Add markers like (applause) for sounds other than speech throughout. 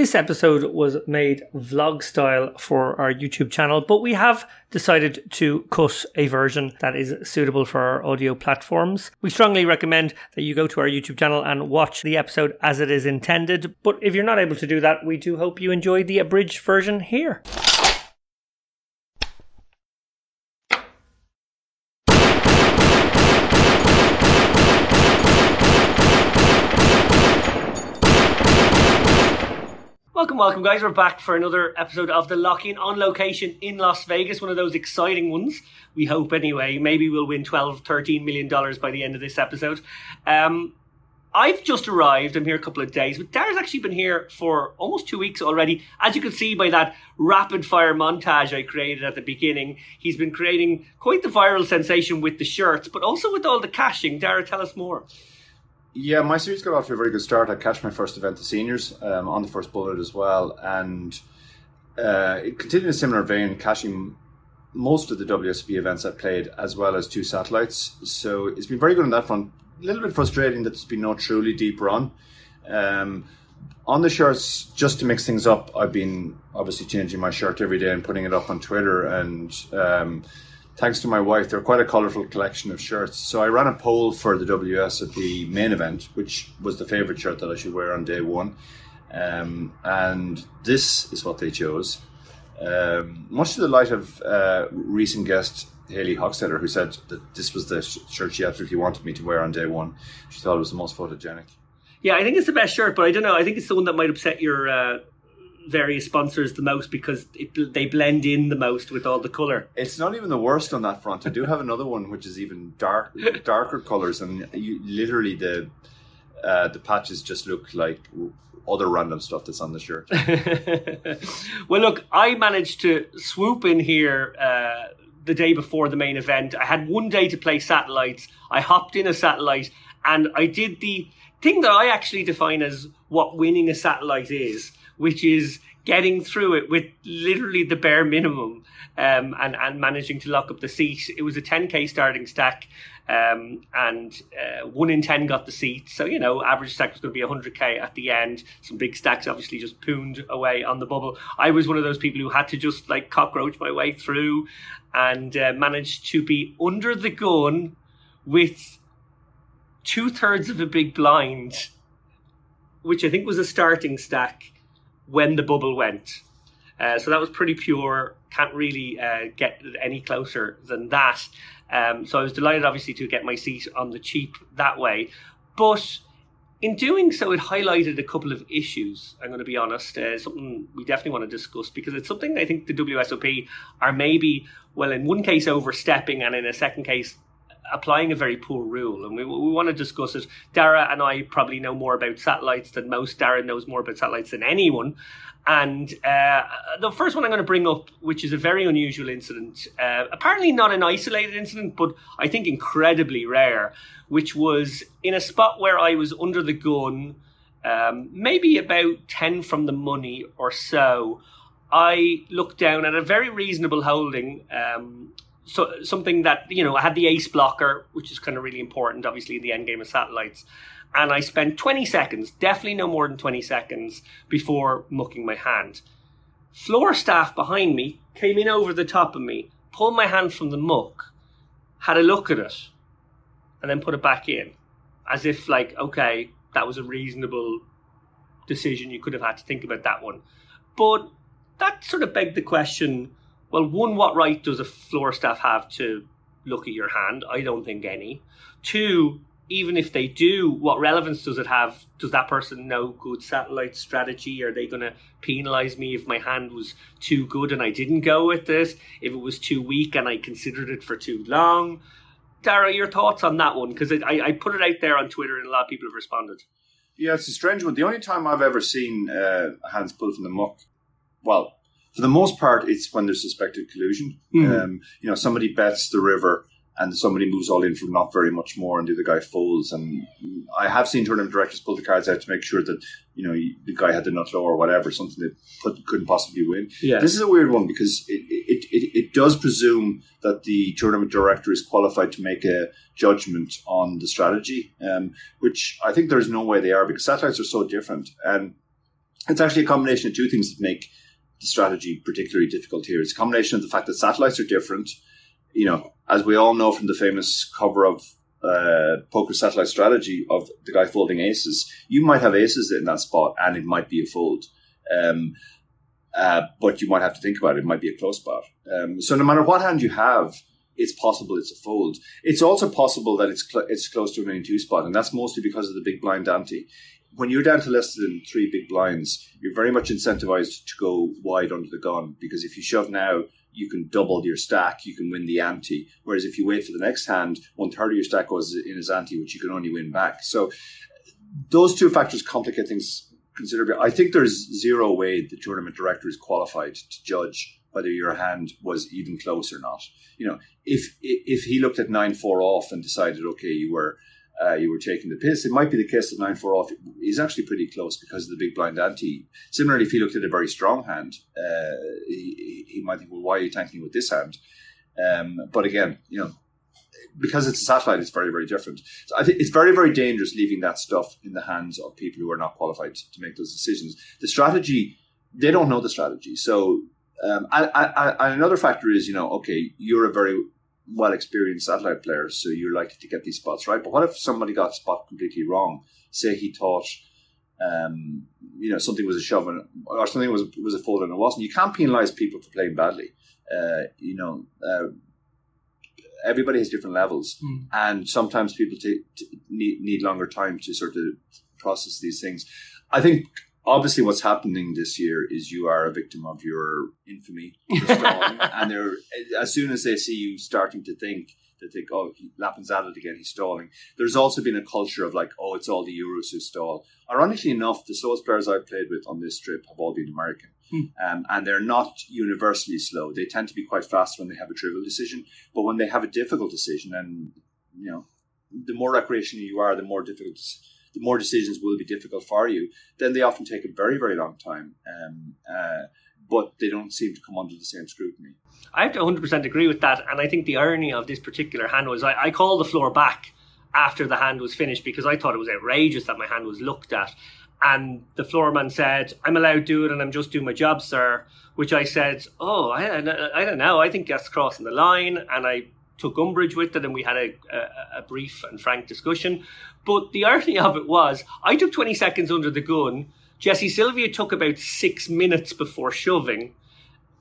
This episode was made vlog style for our YouTube channel, but we have decided to cut a version that is suitable for our audio platforms. We strongly recommend that you go to our YouTube channel and watch the episode as it is intended, but if you're not able to do that, we do hope you enjoy the abridged version here. Welcome, welcome, guys. We're back for another episode of the Lock In on location in Las Vegas. One of those exciting ones. We hope, anyway. Maybe we'll win 12, 13 million dollars by the end of this episode. Um, I've just arrived. I'm here a couple of days, but Dar's actually been here for almost two weeks already. As you can see by that rapid fire montage I created at the beginning, he's been creating quite the viral sensation with the shirts, but also with all the cashing. Dara, tell us more. Yeah, my series got off to a very good start. I catched my first event, the seniors, um, on the first bullet as well, and uh, it continued in a similar vein, cashing most of the WSOP events I played, as well as two satellites. So it's been very good on that front. A little bit frustrating that there's been no truly deep run. Um, on the shirts, just to mix things up, I've been obviously changing my shirt every day and putting it up on Twitter and. Um, thanks to my wife, they're quite a colourful collection of shirts. So I ran a poll for the WSOP main event, which was the favourite shirt that I should wear on day one. Um, and this is what they chose. Um, much to the light of uh, recent guest Haley Hochstetler, who said that this was the shirt she absolutely wanted me to wear on day one. She thought it was the most photogenic. Yeah, I think it's the best shirt, but I don't know. I think it's the one that might upset your uh, various sponsors the most because it, they blend in the most with all the color. It's not even the worst on that front. I do have another one which is even dark, darker colors, and you, literally the uh, the patches just look like other random stuff that's on the shirt. (laughs) well, look, I managed to swoop in here. Uh, the day before the main event, I had one day to play satellites. I hopped in a satellite and I did the thing that I actually define as what winning a satellite is which is getting through it with literally the bare minimum um, and, and managing to lock up the seat. It was a 10k starting stack, um, and uh, one in 10 got the seat. So, you know, average stack was going to be 100k at the end. Some big stacks obviously just pooned away on the bubble. I was one of those people who had to just like cockroach my way through and uh, managed to be under the gun with two thirds of a big blind, which I think was a starting stack when the bubble went. Uh, so that was pretty pure. Can't really uh, get any closer than that. Um, so I was delighted, obviously, to get my seat on the cheap that way. But in doing so, it highlighted a couple of issues. I'm going to be honest, uh, something we definitely want to discuss because it's something I think the WSOP are maybe, well, in one case overstepping, and in a second case applying a very poor rule, and we, we want to discuss it. Dara and I probably know more about satellites than most. Dara knows more about satellites than anyone. And uh, the first one I'm going to bring up, which is a very unusual incident, uh, apparently not an isolated incident, but I think incredibly rare, which was in a spot where I was under the gun, um, maybe about 10 from the money or so. I looked down at a very reasonable holding um, so something that you know I had the ace blocker, which is kind of really important, obviously in the end game of satellites. And I spent 20 seconds, definitely no more than 20 seconds, before mucking my hand. Floor staff behind me came in over the top of me, pulled my hand from the muck, had a look at it, and then put it back in, as if like, okay, that was a reasonable decision. You could have had to think about that one, but that sort of begged the question well, one, what right does a floor staff have to look at your hand? I don't think any. Two, even if they do, what relevance does it have? Does that person know good satellite strategy? Are they going to penalize me if my hand was too good and I didn't go with this? If it was too weak and I considered it for too long? Dara, your thoughts on that one? Because I, I put it out there on Twitter and a lot of people have responded. Yeah, it's a strange one. The only time I've ever seen uh, hands pulled from the muck, well, for the most part, it's when there's suspected collusion. Mm. Um, you know, somebody bets the river and somebody moves all in for not very much more, and the other guy folds. And I have seen tournament directors pull the cards out to make sure that you know the guy had the nut low or whatever, something that couldn't possibly win. Yeah. This is a weird one because it, it, it, it does presume that the tournament director is qualified to make a judgment on the strategy, um, which I think there's no way they are because satellites are so different and it's actually a combination of two things that make strategy particularly difficult here. It's a combination of the fact that satellites are different. You know, as we all know from the famous cover of uh, poker satellite strategy of the guy folding aces, you might have aces in that spot and it might be a fold. Um, uh, but you might have to think about it. It might be a close spot. Um, so no matter what hand you have, it's possible it's a fold. It's also possible that it's cl- it's close to a remaining two spot, and that's mostly because of the big blind ante. When you're down to less than three big blinds, you're very much incentivized to go wide under the gun because if you shove now, you can double your stack, you can win the ante. Whereas if you wait for the next hand, one third of your stack goes in as ante, which you can only win back. So those two factors complicate things considerably. I think there's zero way the tournament director is qualified to judge whether your hand was even close or not. You know, if if he looked at nine four off and decided, okay, you were uh, you were taking the piss, it might be the case that nine four off is actually pretty close because of the big blind ante. Similarly, if he looked at a very strong hand, uh, he, he might think, well, why are you tanking with this hand? Um, but again, you know, because it's a satellite, it's very, very different. So I think it's very, very dangerous leaving that stuff in the hands of people who are not qualified to make those decisions. The strategy, they don't know the strategy. So, um, and, and another factor is, you know, okay, you're a very well experienced satellite player, so you're likely to get these spots right. But what if somebody got a spot completely wrong? Say he thought, um, you know, something was a shove and, or something was was a fold and it wasn't. You can't penalize people for playing badly. Uh, you know, uh, everybody has different levels, mm. and sometimes people t- t- need need longer time to sort of process these things. I think obviously what's happening this year is you are a victim of your infamy, (laughs) and they're as soon as they see you starting to think that they think, oh, Lappin's at it again, he's stalling. There's also been a culture of like, oh, it's all the Euros who stall. Ironically enough, the slowest players I've played with on this trip have all been American. Hmm. Um, and they're not universally slow. They tend to be quite fast when they have a trivial decision, but when they have a difficult decision, and you know, the more recreational you are, the more difficult, the more decisions will be difficult for you. Then they often take a very, very long time, um, uh, but they don't seem to come under the same scrutiny. I have to 100% agree with that, and I think the irony of this particular hand was I, I called the floor back after the hand was finished because I thought it was outrageous that my hand was looked at. And the floorman said, I'm allowed to do it and I'm just doing my job, sir. Which I said, Oh, I, I don't know. I think that's crossing the line. And I took umbrage with it and we had a, a, a brief and frank discussion. But the irony of it was, I took 20 seconds under the gun. Jesse Sylvia took about six minutes before shoving.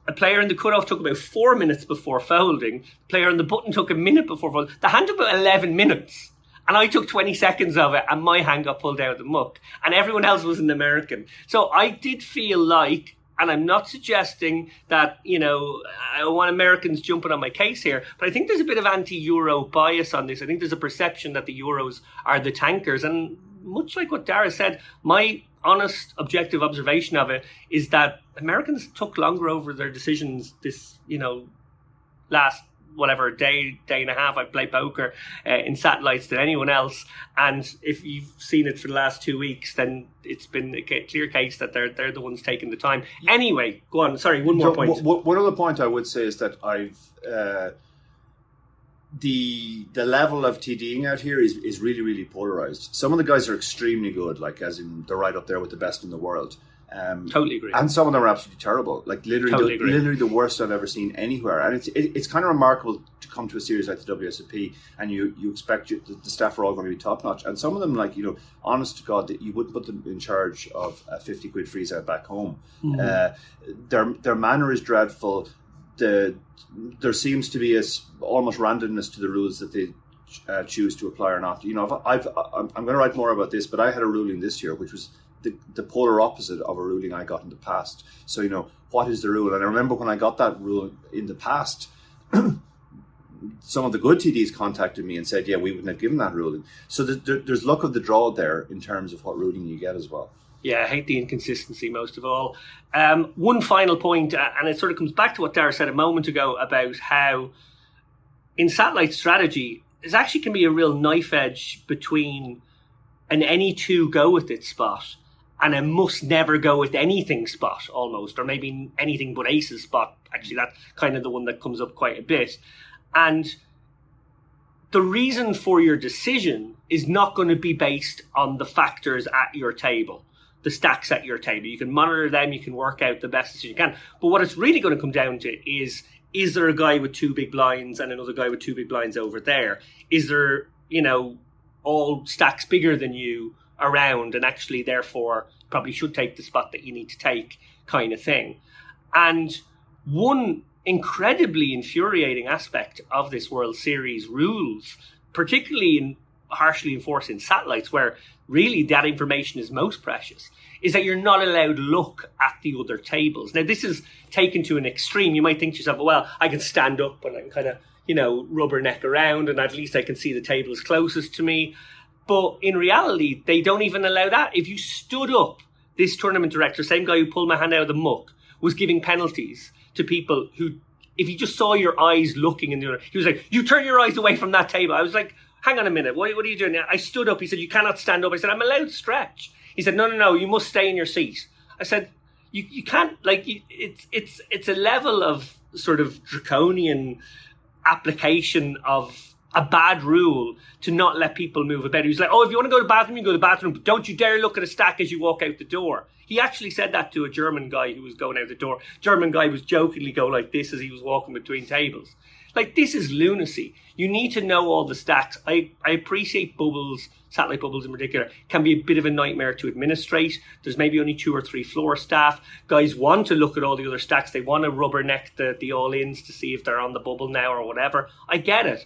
A player in the cutoff took about four minutes before folding. The player in the button took a minute before folding. The hand took about 11 minutes. And I took 20 seconds of it and my hand got pulled out of the muck. And everyone else was an American. So I did feel like, and I'm not suggesting that, you know, I want Americans jumping on my case here, but I think there's a bit of anti Euro bias on this. I think there's a perception that the Euros are the tankers. And much like what Dara said, my honest, objective observation of it is that Americans took longer over their decisions this, you know, last whatever day day and a half I play poker uh, in satellites than anyone else. And if you've seen it for the last two weeks, then it's been a clear case that they're they're the ones taking the time. Anyway, go on. Sorry, one more point. One other point I would say is that I've. Uh, the the level of TDing out here is, is really really polarized. Some of the guys are extremely good, like as in they're right up there with the best in the world. Um, totally agree. And some of them are absolutely terrible, like literally, totally the, literally the worst I've ever seen anywhere. And it's it, it's kind of remarkable to come to a series like the WSOP and you you expect you, the, the, staff are all going to be top notch, and some of them, like you know, honest to God, that you wouldn't put them in charge of a fifty quid freeze out back home. Mm-hmm. Uh, their their manner is dreadful. The there seems to be a almost randomness to the rules that they uh, choose to apply or not. You know, I've, I've I'm, I'm going to write more about this, but I had a ruling this year which was the, the polar opposite of a ruling I got in the past. So, you know, what is the rule? And I remember when I got that rule in the past, (clears throat) some of the good TDs contacted me and said, yeah, we wouldn't have given that ruling. So the, there's luck of the draw there in terms of what ruling you get as well. Yeah, I hate the inconsistency most of all. Um, one final point, uh, and it sort of comes back to what Dara said a moment ago about how in satellite strategy, there actually can be a real knife edge between an any two go with it spot and a must never go with anything spot almost, or maybe anything but aces spot. Actually, that's kind of the one that comes up quite a bit. And the reason for your decision is not going to be based on the factors at your table. the stacks at your table. You can monitor them, you can work out the best decision you can. But what it's really going to come down to is is there a guy with two big blinds and another guy with two big blinds over there? Is there, you know, all stacks bigger than you around and actually therefore probably should take the spot that you need to take kind of thing. And one incredibly infuriating aspect of this World Series rules, particularly in harshly enforcing satellites where really that information is most precious, is that you're not allowed to look at the other tables. Now, this is taken to an extreme. You might think to yourself, well, I can stand up and I can kind of, you know, rubberneck around and at least I can see the tables closest to me. But in reality, they don't even allow that. If you stood up, this tournament director, same guy who pulled my hand out of the muck, was giving penalties to people who, if he just saw your eyes looking in the other, he was like, "You turn your eyes away from that table." I was like, "Hang on a minute, what, what are you doing?" I stood up. He said, "You cannot stand up." I said, "I'm allowed stretch." He said, "No, no, no, you must stay in your seat." I said, "You, you can't like it's it's it's a level of sort of draconian application of a bad rule to not let people move a bed. He was like, "Oh, if you want to go to the bathroom, you go to the bathroom, but don't you dare look at a stack as you walk out the door." He actually said that to a German guy who was going out the door. German guy was jokingly go like this as he was walking between tables. Like this is lunacy. You need to know all the stacks. I, I appreciate bubbles, satellite bubbles in particular, can be a bit of a nightmare to administrate. There's maybe only two or three floor staff. Guys want to look at all the other stacks. They want to rubberneck the, the all-ins to see if they're on the bubble now or whatever. I get it.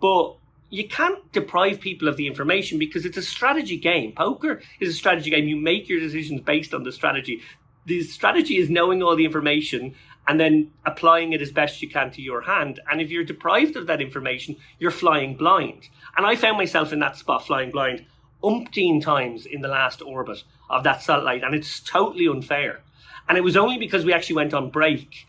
But you can't deprive people of the information because it's a strategy game. Poker is a strategy game. You make your decisions based on the strategy. The strategy is knowing all the information and then applying it as best you can to your hand. And if you're deprived of that information, you're flying blind. And I found myself in that spot flying blind umpteen times in the last orbit of that satellite, and it's totally unfair. And it was only because we actually went on break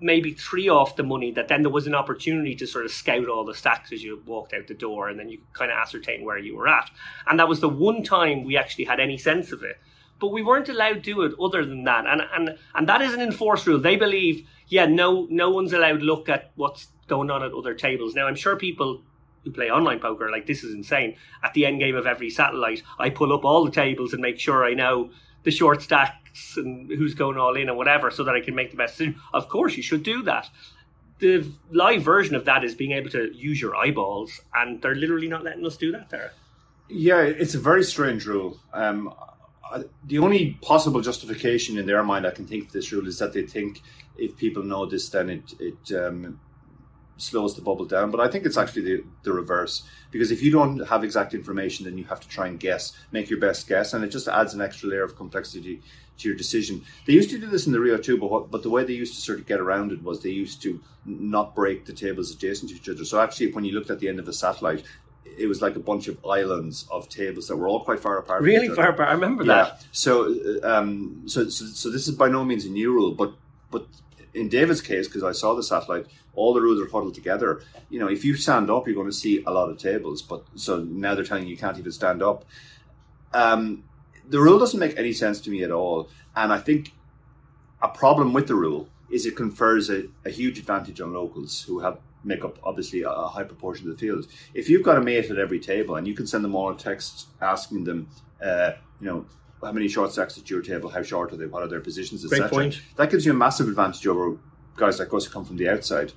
maybe three off the money that then there was an opportunity to sort of scout all the stacks as you walked out the door and then you could kind of ascertain where you were at. And that was the one time we actually had any sense of it. But we weren't allowed to do it other than that. And and and that is an enforced rule. They believe, yeah, no no one's allowed look at what's going on at other tables. Now I'm sure people who play online poker like this is insane. At the end game of every satellite, I pull up all the tables and make sure I know the short stacks and who's going all in and whatever so that I can make the best decision. Of course, you should do that. The live version of that is being able to use your eyeballs, and they're literally not letting us do that there. Yeah, it's a very strange rule. Um, the only possible justification in their mind I can think of this rule is that they think if people know this, then it it um, slows the bubble down. But I think it's actually the, the reverse because if you don't have exact information, then you have to try and guess, make your best guess, and it just adds an extra layer of complexity to your decision. They used to do this in the Rio too, but what, but the way they used to sort of get around it was they used to not break the tables adjacent to each other. So actually, when you looked at the end of the satellite, it was like a bunch of islands of tables that were all quite far apart. Really far apart. I remember yeah. that. So, um, so, so, so this is by no means a new rule, but but in David's case, because I saw the satellite, all the rules are huddled together. You know, if you stand up, you're going to see a lot of tables. But so now they're telling you you can't even stand up. Um, the rule doesn't make any sense to me at all, and I think a problem with the rule is it confers a, a huge advantage on locals who have make up obviously a, a, high proportion of the field. If you've got a mate at every table and you can send them all a text asking them, uh, you know, how many short stacks at your table, how short are they, what are their positions, etc. That gives you a massive advantage over guys like us who come from the outside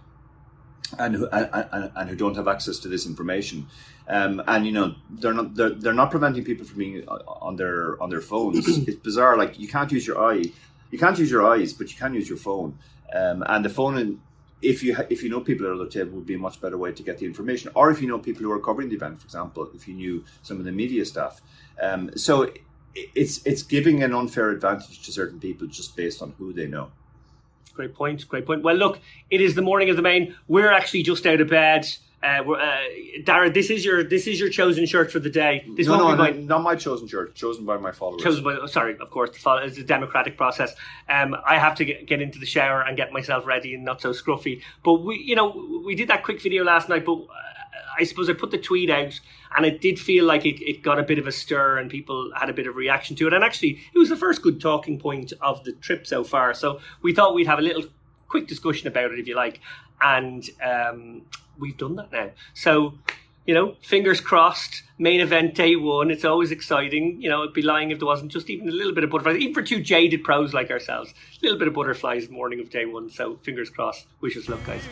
and who and, and, and who don't have access to this information. Um, and you know they're not they're, they're not preventing people from being on their on their phones. (clears throat) it's bizarre. Like you can't use your eye, you can't use your eyes, but you can use your phone. Um, and the phone, if you if you know people at other table, would be a much better way to get the information. Or if you know people who are covering the event, for example, if you knew some of the media staff. Um, so it's it's giving an unfair advantage to certain people just based on who they know. Great point. Great point. Well, look, it is the morning of the main. We're actually just out of bed. Uh, we're, uh, Dara, this is your this is your chosen shirt for the day. This no, no, my, not my chosen shirt. Chosen by my followers. Chosen by sorry, of course, the follow, it's a democratic process. Um, I have to get, get into the shower and get myself ready and not so scruffy. But we, you know, we did that quick video last night. But I suppose I put the tweet out and it did feel like it, it got a bit of a stir and people had a bit of reaction to it. And actually, it was the first good talking point of the trip so far. So we thought we'd have a little quick discussion about it, if you like. And um, we've done that now. So, you know, fingers crossed, main event day one. It's always exciting. You know, it'd be lying if there wasn't just even a little bit of butterflies, even for two jaded pros like ourselves. A little bit of butterflies morning of day one. So fingers crossed. Wish us luck, guys.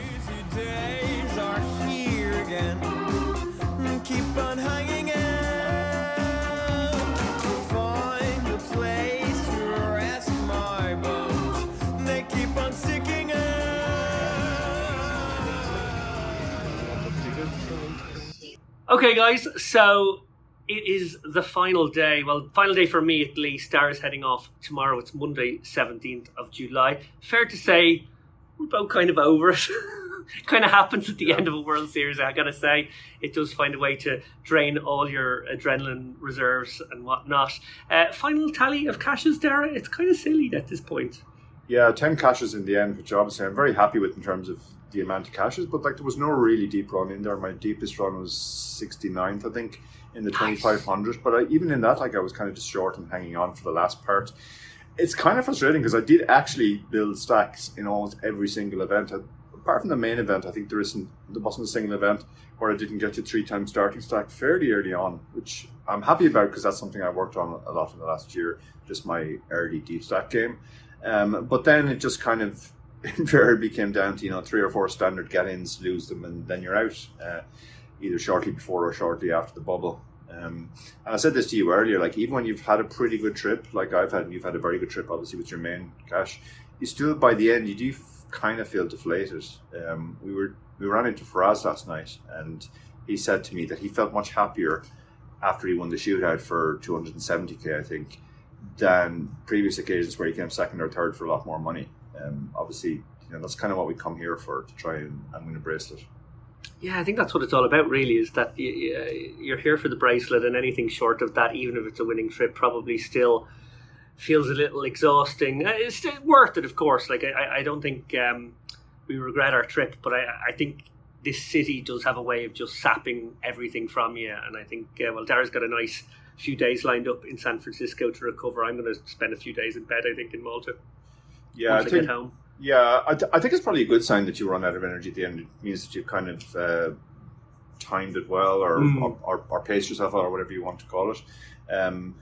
Okay, guys, so it is the final day. Well, final day for me at least. Stars heading off tomorrow. It's Monday, 17th of July. Fair to say, we're both kind of over it. (laughs) kind of happens at the end of a World Series, I gotta say. It does find a way to drain all your adrenaline reserves and whatnot. Uh, final tally of cashes, Dara. It's kind of silly at this point. Yeah, 10 cashes in the end, which obviously I'm very happy with in terms of the amount of cashes, but like there was no really deep run in there. My deepest run was 69th, I think, in the nice. 2500. But I, even in that, like I was kind of just short and hanging on for the last part. It's kind of frustrating because I did actually build stacks in almost every single event. Apart from the main event, I think there isn't there wasn't a single event where I didn't get to three times starting stack fairly early on, which I'm happy about because that's something I worked on a lot in the last year. Just my early deep stack game. Um, but then it just kind of (laughs) invariably came down to you know three or four standard get-ins, lose them, and then you're out, uh, either shortly before or shortly after the bubble. Um, and I said this to you earlier, like even when you've had a pretty good trip, like I've had, and you've had a very good trip, obviously with your main cash, you still by the end you do f- kind of feel deflated. Um, we were we ran into Faraz last night, and he said to me that he felt much happier after he won the shootout for 270k, I think, than previous occasions where he came second or third for a lot more money um, obviously, you know, that's kind of what we come here for to try and, and win a bracelet. Yeah, I think that's what it's all about. Really, is that you're here for the bracelet, and anything short of that, even if it's a winning trip, probably still feels a little exhausting. Uh, it's worth it, of course. Like I, I don't think um, we regret our trip, but I, I think this city does have a way of just sapping everything from you. And I think, uh, well, Dara's got a nice few days lined up in San Francisco to recover. I'm going to spend a few days in bed, I think, in Malta. Yeah, I think, Yeah, I, th- I, think it's probably a good sign that you run out of energy at the end. It means that you've kind of uh, timed it well, or, mm. or, or, or, paced yourself, or whatever you want to call it. Um,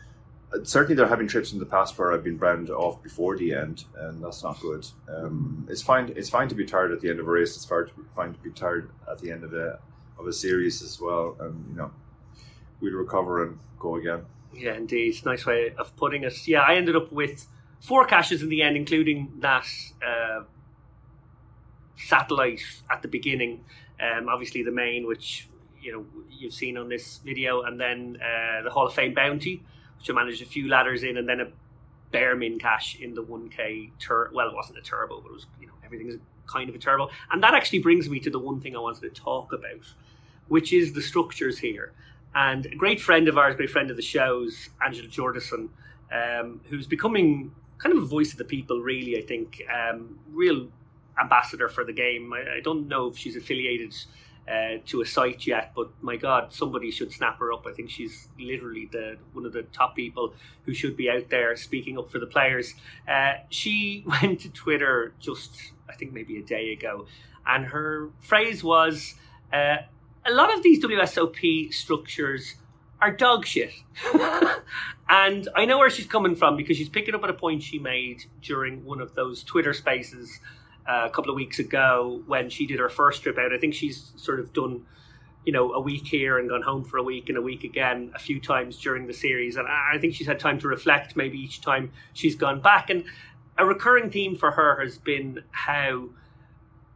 certainly, there have been trips in the past where I've been branded off before the end, and that's not good. Um, it's fine. It's fine to be tired at the end of a race. It's fine to be, fine to be tired at the end of a of a series as well. And you know, we'll recover and go again. Yeah, indeed. Nice way of putting it. Yeah, I ended up with four caches in the end, including that uh, satellite at the beginning. Um, obviously, the main, which you know you've seen on this video, and then uh, the Hall of Fame bounty, which I managed a few ladders in, and then a bare min cache in the 1K tur. Well, it wasn't a turbo, but it was you know everything everything's kind of a turbo, and that actually brings me to the one thing I wanted to talk about, which is the structures here. And a great friend of ours, great friend of the shows, Angela Jordison, um, who's becoming kind of a voice of the people, really. I think um, real ambassador for the game. I, I don't know if she's affiliated uh, to a site yet, but my God, somebody should snap her up. I think she's literally the one of the top people who should be out there speaking up for the players. Uh, she (laughs) went to Twitter just, I think, maybe a day ago, and her phrase was, uh, "A lot of these WSOP structures." Are dog shit. (laughs) and I know where she's coming from because she's picking up at a point she made during one of those Twitter spaces uh, a couple of weeks ago when she did her first trip out. I think she's sort of done, you know, a week here and gone home for a week and a week again a few times during the series. And I think she's had time to reflect maybe each time she's gone back. And a recurring theme for her has been how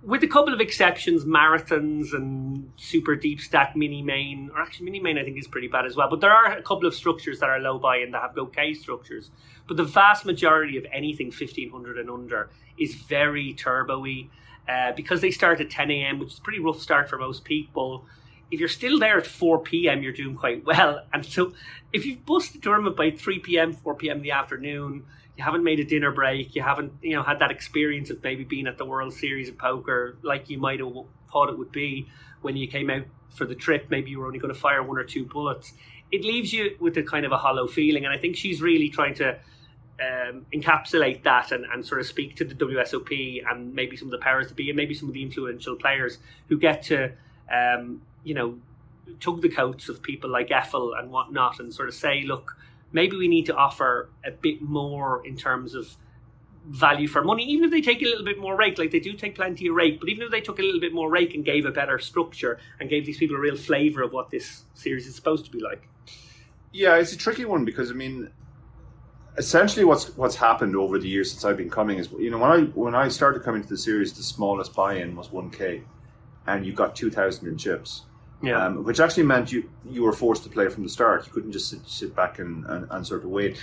with a couple of exceptions, marathons and super deep stack mini main, or actually mini main I think is pretty bad as well. But there are a couple of structures that are low buy and that have okay structures. But the vast majority of anything 1500 and under is very turbo-y uh, because they start at 10 a.m., which is a pretty rough start for most people. If you're still there at 4 p.m., you're doing quite well. And so if you've busted tournament by 3 p.m., 4 p.m. in the afternoon, you haven't made a dinner break, you haven't you know had that experience of maybe being at the World Series of Poker like you might have thought it would be when you came out for the trip. Maybe you were only going to fire one or two bullets. It leaves you with a kind of a hollow feeling, and I think she's really trying to um, encapsulate that and, and sort of speak to the WSOP and maybe some of the powers to be and maybe some of the influential players who get to um, you know tug the coats of people like Effel and whatnot and sort of say, look, maybe we need to offer a bit more in terms of value for money, even if they take a little bit more rake, like they do take plenty of rake, but even if they took a little bit more rake and gave a better structure and gave these people a real flavour of what this series is supposed to be like. Yeah, it's a tricky one because I mean, essentially, what's what's happened over the years since I've been coming is you know when I when I started coming to the series, the smallest buy-in was one k, and you got two thousand in chips. Yeah. Um, which actually meant you you were forced to play from the start. You couldn't just sit, sit back and, and, and sort of wait.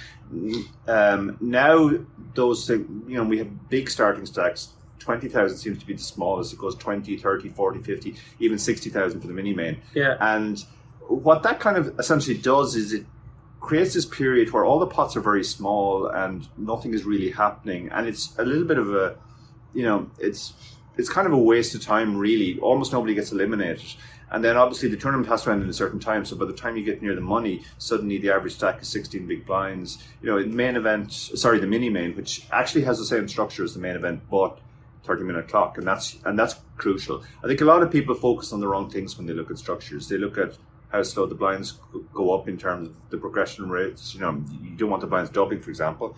Um, now those things, you know, we have big starting stacks. 20,000 seems to be the smallest. It goes 20, 30, 40, 50, even 60,000 for the mini main. Yeah. And what that kind of essentially does is it creates this period where all the pots are very small and nothing is really happening. And it's a little bit of a, you know, it's it's kind of a waste of time, really. Almost nobody gets eliminated. And then obviously the tournament has to end in a certain time. So by the time you get near the money, suddenly the average stack is 16 big blinds. You know, the main event, sorry, the mini main, which actually has the same structure as the main event, but 30 minute clock. And that's, and that's crucial. I think a lot of people focus on the wrong things when they look at structures. They look at how slow the blinds go up in terms of the progression rates. You know, you don't want the blinds doubling, for example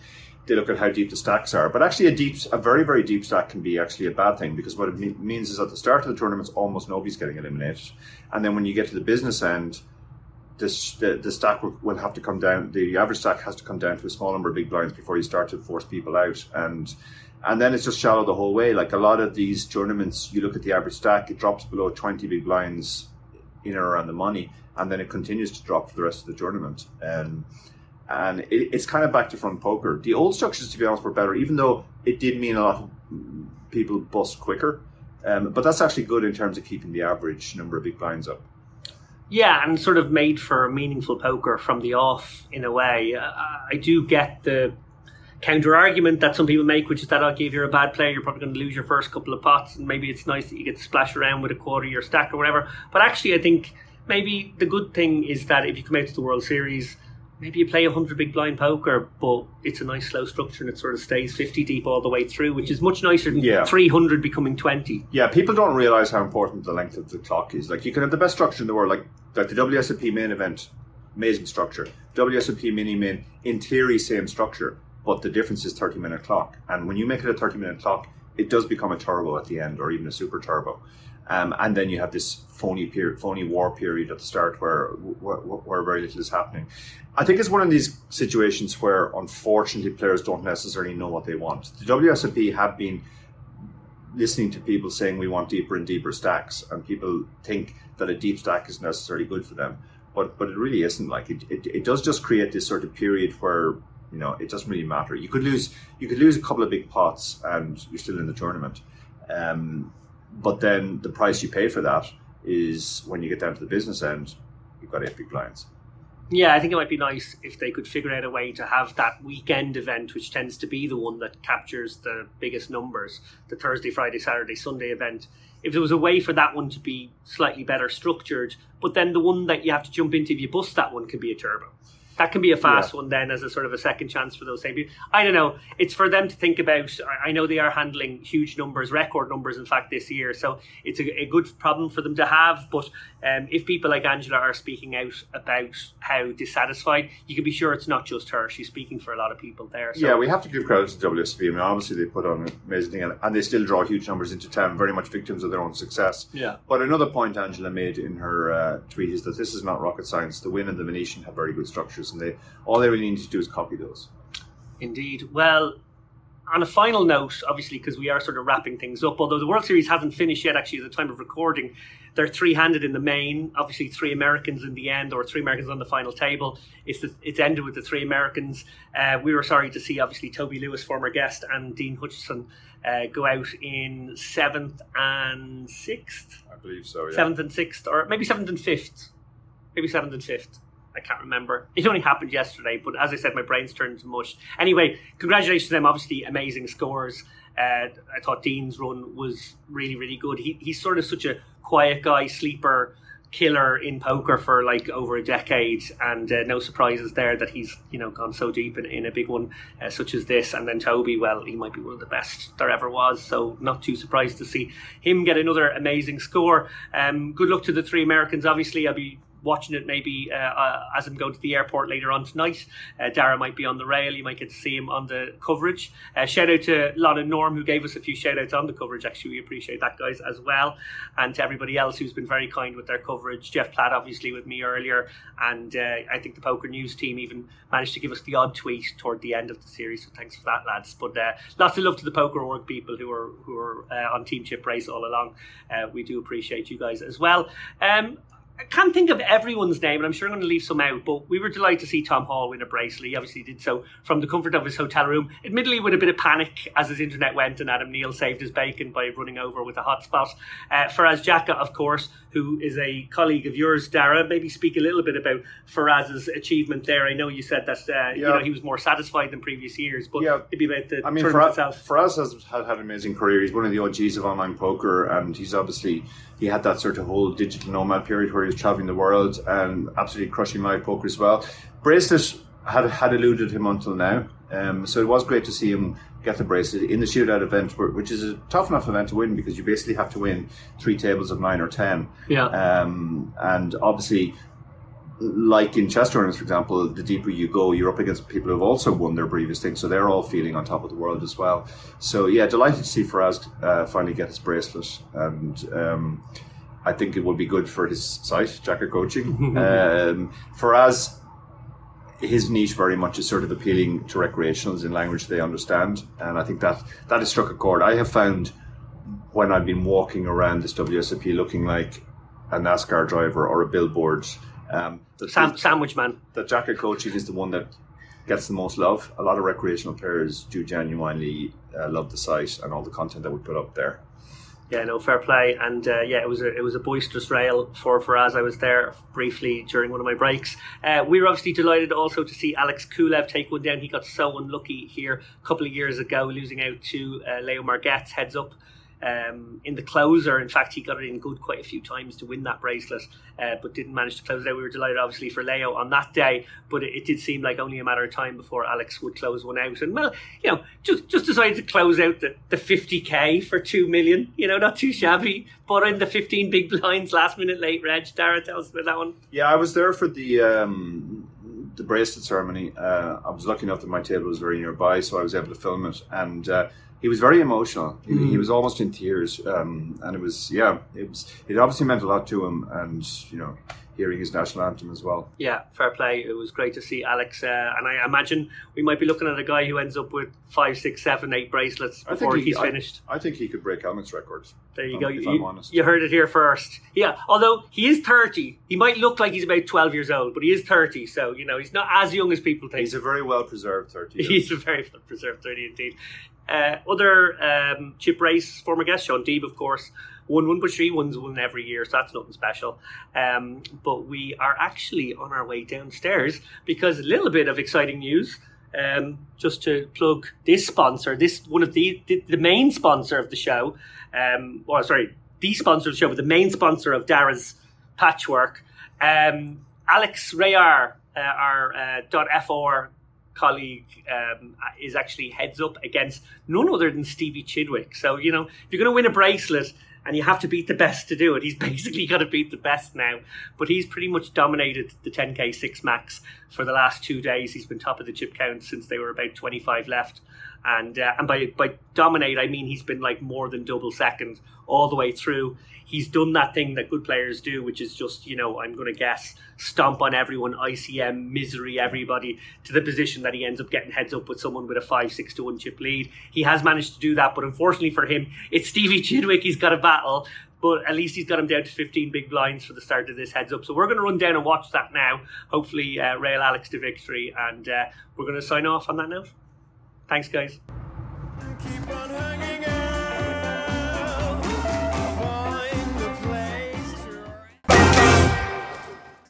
they look at how deep the stacks are. But actually, a deep, a very, very deep stack can be actually a bad thing because what it me- means is at the start of the tournaments, almost nobody's getting eliminated, and then when you get to the business end, this, the, the stack will, will have to come down. The average stack has to come down to a small number of big blinds before you start to force people out, and and then it's just shallow the whole way. Like a lot of these tournaments, you look at the average stack, it drops below twenty big blinds in or around the money, and then it continues to drop for the rest of the tournament. Um, and it, it's kind of back to front poker. The old structures, to be honest, were better, even though it did mean a lot of people bust quicker. Um, but that's actually good in terms of keeping the average number of big blinds up. Yeah, and sort of made for meaningful poker from the off in a way. Uh, I do get the counter argument that some people make, which is that okay, if you're a bad player, you're probably going to lose your first couple of pots, and maybe it's nice that you get to splash around with a quarter of your stack or whatever. But actually, I think maybe the good thing is that if you come out to the World Series, maybe you play 100 big blind poker, but it's a nice slow structure and it sort of stays 50 deep all the way through, which is much nicer than Yeah. 300 becoming 20. Yeah, people don't realize how important the length of the clock is. Like you can have the best structure in the world, like like the WSOP main event, amazing structure. WSOP mini main, in theory, same structure, but the difference is 30 minute clock. And when you make it a 30 minute clock, it does become a turbo at the end, or even a super turbo. Um, and then you have this phony phony war period at the start where, where where very little is happening. I think it's one of these situations where, unfortunately, players don't necessarily know what they want. The WSOP have been listening to people saying we want deeper and deeper stacks, and people think that a deep stack is necessarily good for them, but but it really isn't. Like it, it, it does just create this sort of period where you know it doesn't really matter. You could lose you could lose a couple of big pots, and you're still in the tournament. Um, but then the price you pay for that is when you get down to the business end, you've got eight big blinds. Yeah, I think it might be nice if they could figure out a way to have that weekend event, which tends to be the one that captures the biggest numbers, the Thursday, Friday, Saturday, Sunday event. If there was a way for that one to be slightly better structured, but then the one that you have to jump into if you bust that one can be a turbo. That can be a fast Yeah. one then as a sort of a second chance for those same people. I don't know. It's for them to think about. I- I know they are handling huge numbers, record numbers, in fact, this year. So it's a, a good problem for them to have. But um, if people like Angela are speaking out about how dissatisfied, you can be sure it's not just her. She's speaking for a lot of people there. So yeah, we have to give credit to WSOP. I mean, obviously they put on an amazing thing, and, and they still draw huge numbers into town, very much victims of their own success. yeah. But another point Angela made in her uh, tweet is that this is not rocket science. The Wynn and the Venetian have very good structures, and they all they really need to do is copy those. Indeed. Well, on a final note, obviously, because we are sort of wrapping things up, although the World Series hasn't finished yet, actually, at the time of recording, they're three handed in the main. Obviously, three Americans in the end, or three Americans on the final table. It's, the, it's ended with the three Americans. Uh, we were sorry to see, obviously, Toby Lewis, former guest, and Dean Hutchison uh, go out in seventh and sixth. I believe so. Yeah. Seventh and sixth, or maybe seventh and fifth. Maybe seventh and fifth. I can't remember. It only happened yesterday, but as I said, my brain's turned to mush. Anyway, congratulations to them. Obviously, amazing scores. Uh, I thought Dean's run was really, really good. He, he's sort of such a quiet guy, sleeper, killer in poker for like over a decade, and uh, no surprises there that he's you know gone so deep in, in a big one uh, such as this. And then Toby, well, he might be one of the best there ever was, so not too surprised to see him get another amazing score. Um, good luck to the three Americans. Obviously, I'll be watching it maybe uh, uh, as I'm going to the airport later on tonight. Uh, Dara might be on the rail. You might get to see him on the coverage. Uh, shout out to Lana Norm who gave us a few shout outs on the coverage. Actually, we appreciate that, guys, as well. And to everybody else who's been very kind with their coverage. Jeff Platt, obviously, with me earlier. And uh, I think the Poker News team even managed to give us the odd tweet toward the end of the series. So thanks for that, lads. But uh, lots of love to the Poker Org people who are who are on Team Chip Race all along. we do appreciate you guys as well. Um, I can't think of everyone's name, and I'm sure I'm going to leave some out, but we were delighted to see Tom Hall win a bracelet. He obviously did so from the comfort of his hotel room, admittedly with a bit of panic as his internet went, and Adam Neal saved his bacon by running over with a hotspot. Uh, Faraz Jaka, of course, who is a colleague of yours, Dara, maybe speak a little bit about Faraz's achievement there. I know you said that uh, yeah. you know he was more satisfied than previous years, but yeah. maybe about the I mean, Faraz, itself. Faraz has had, had an amazing career. He's one of the OGs of online poker, and he's obviously he had that sort of whole digital nomad period where he was traveling the world and absolutely crushing live poker as well. Bracelet had had eluded him until now, um, so it was great to see him get the bracelet in the shootout event, which is a tough enough event to win because you basically have to win three tables of nine or ten. Yeah. Um, and obviously, like in chess tournaments, for example, the deeper you go, you're up against people who've also won their previous things, so they're all feeling on top of the world as well. So yeah, delighted to see Faraz uh, finally get his bracelet, and um, I think it will be good for his site, Jaka Coaching. (laughs) um, Faraz, his niche very much is sort of appealing to recreationals in language they understand, and I think that that has struck a chord. I have found when I've been walking around this WSOP looking like a NASCAR driver or a billboard um, the Sam, sandwich man. The Jaka coaching is the one that gets the most love. A lot of recreational players do genuinely uh, love the site and all the content that we put up there. Yeah, no, fair play, and uh, yeah, it was a it was a boisterous rail for Faraz. I was there briefly during one of my breaks. Uh, we were obviously delighted also to see Alex Kulev take one down. He got so unlucky here a couple of years ago, losing out to uh, Leo Margetts heads up um, in the closer. In fact, he got it in good quite a few times to win that bracelet, uh, but didn't manage to close it out. We were delighted, obviously, for Leo on that day, but it, it, did seem like only a matter of time before Alex would close one out. And well, you know, just just decided to close out the, the 50k for two million. You know, not too shabby. But in the 15 big blinds, last minute late, Reg. Dara, tell us about that one. Yeah, I was there for the. Um the bracelet ceremony. Uh, I was lucky enough that my table was very nearby, so I was able to film it. And uh, he was very emotional. He, mm. he was almost in tears, um, and it was yeah, it was it obviously meant a lot to him, and you know, hearing his national anthem as well. Yeah, fair play. It was great to see Alex, uh, and I imagine we might be looking at a guy who ends up with five, six, seven, eight bracelets before he, he's I, finished. I think he could break Hellmuth's records. There you go. You, you, heard it here first. Yeah, although he is thirty, he might look like he's about twelve years old, but he is thirty, so you know he's not as young as people think. He's a very well preserved thirty. he's a very well preserved thirty indeed. Uh, other um, chip race former guest Shaun Deeb, of course, won one, but she wins one every year, so that's nothing special. Um, but we are actually on our way downstairs because a little bit of exciting news. Um, just to plug this sponsor, this one of the the, the main sponsor of the show, um, or sorry, the sponsor of the show, but the main sponsor of Dara's patchwork, um, Alex Reard, uh, our uh, .fr colleague um, is actually heads up against none other than Stevie Chidwick. So, you know, if you're going to win a bracelet and you have to beat the best to do it, he's (laughs) basically got to beat the best now. But he's pretty much dominated the 10K 6 max for the last two days. He's been top of the chip count since they were about 25 left and uh, and by by dominate I mean he's been like more than double second all the way through. He's done that thing that good players do, which is just you know I'm going to guess stomp on everyone, ICM, misery everybody to the position that he ends up getting heads up with someone with a five six to one chip lead. He has managed to do that, but unfortunately for him, it's Stevie (laughs) Chidwick he's got a battle. But at least he's got him down to 15 big blinds for the start of this heads up. So we're going to run down and watch that now. Hopefully, uh, rail Alex to victory, and uh, we're going to sign off on that note. Thanks, guys.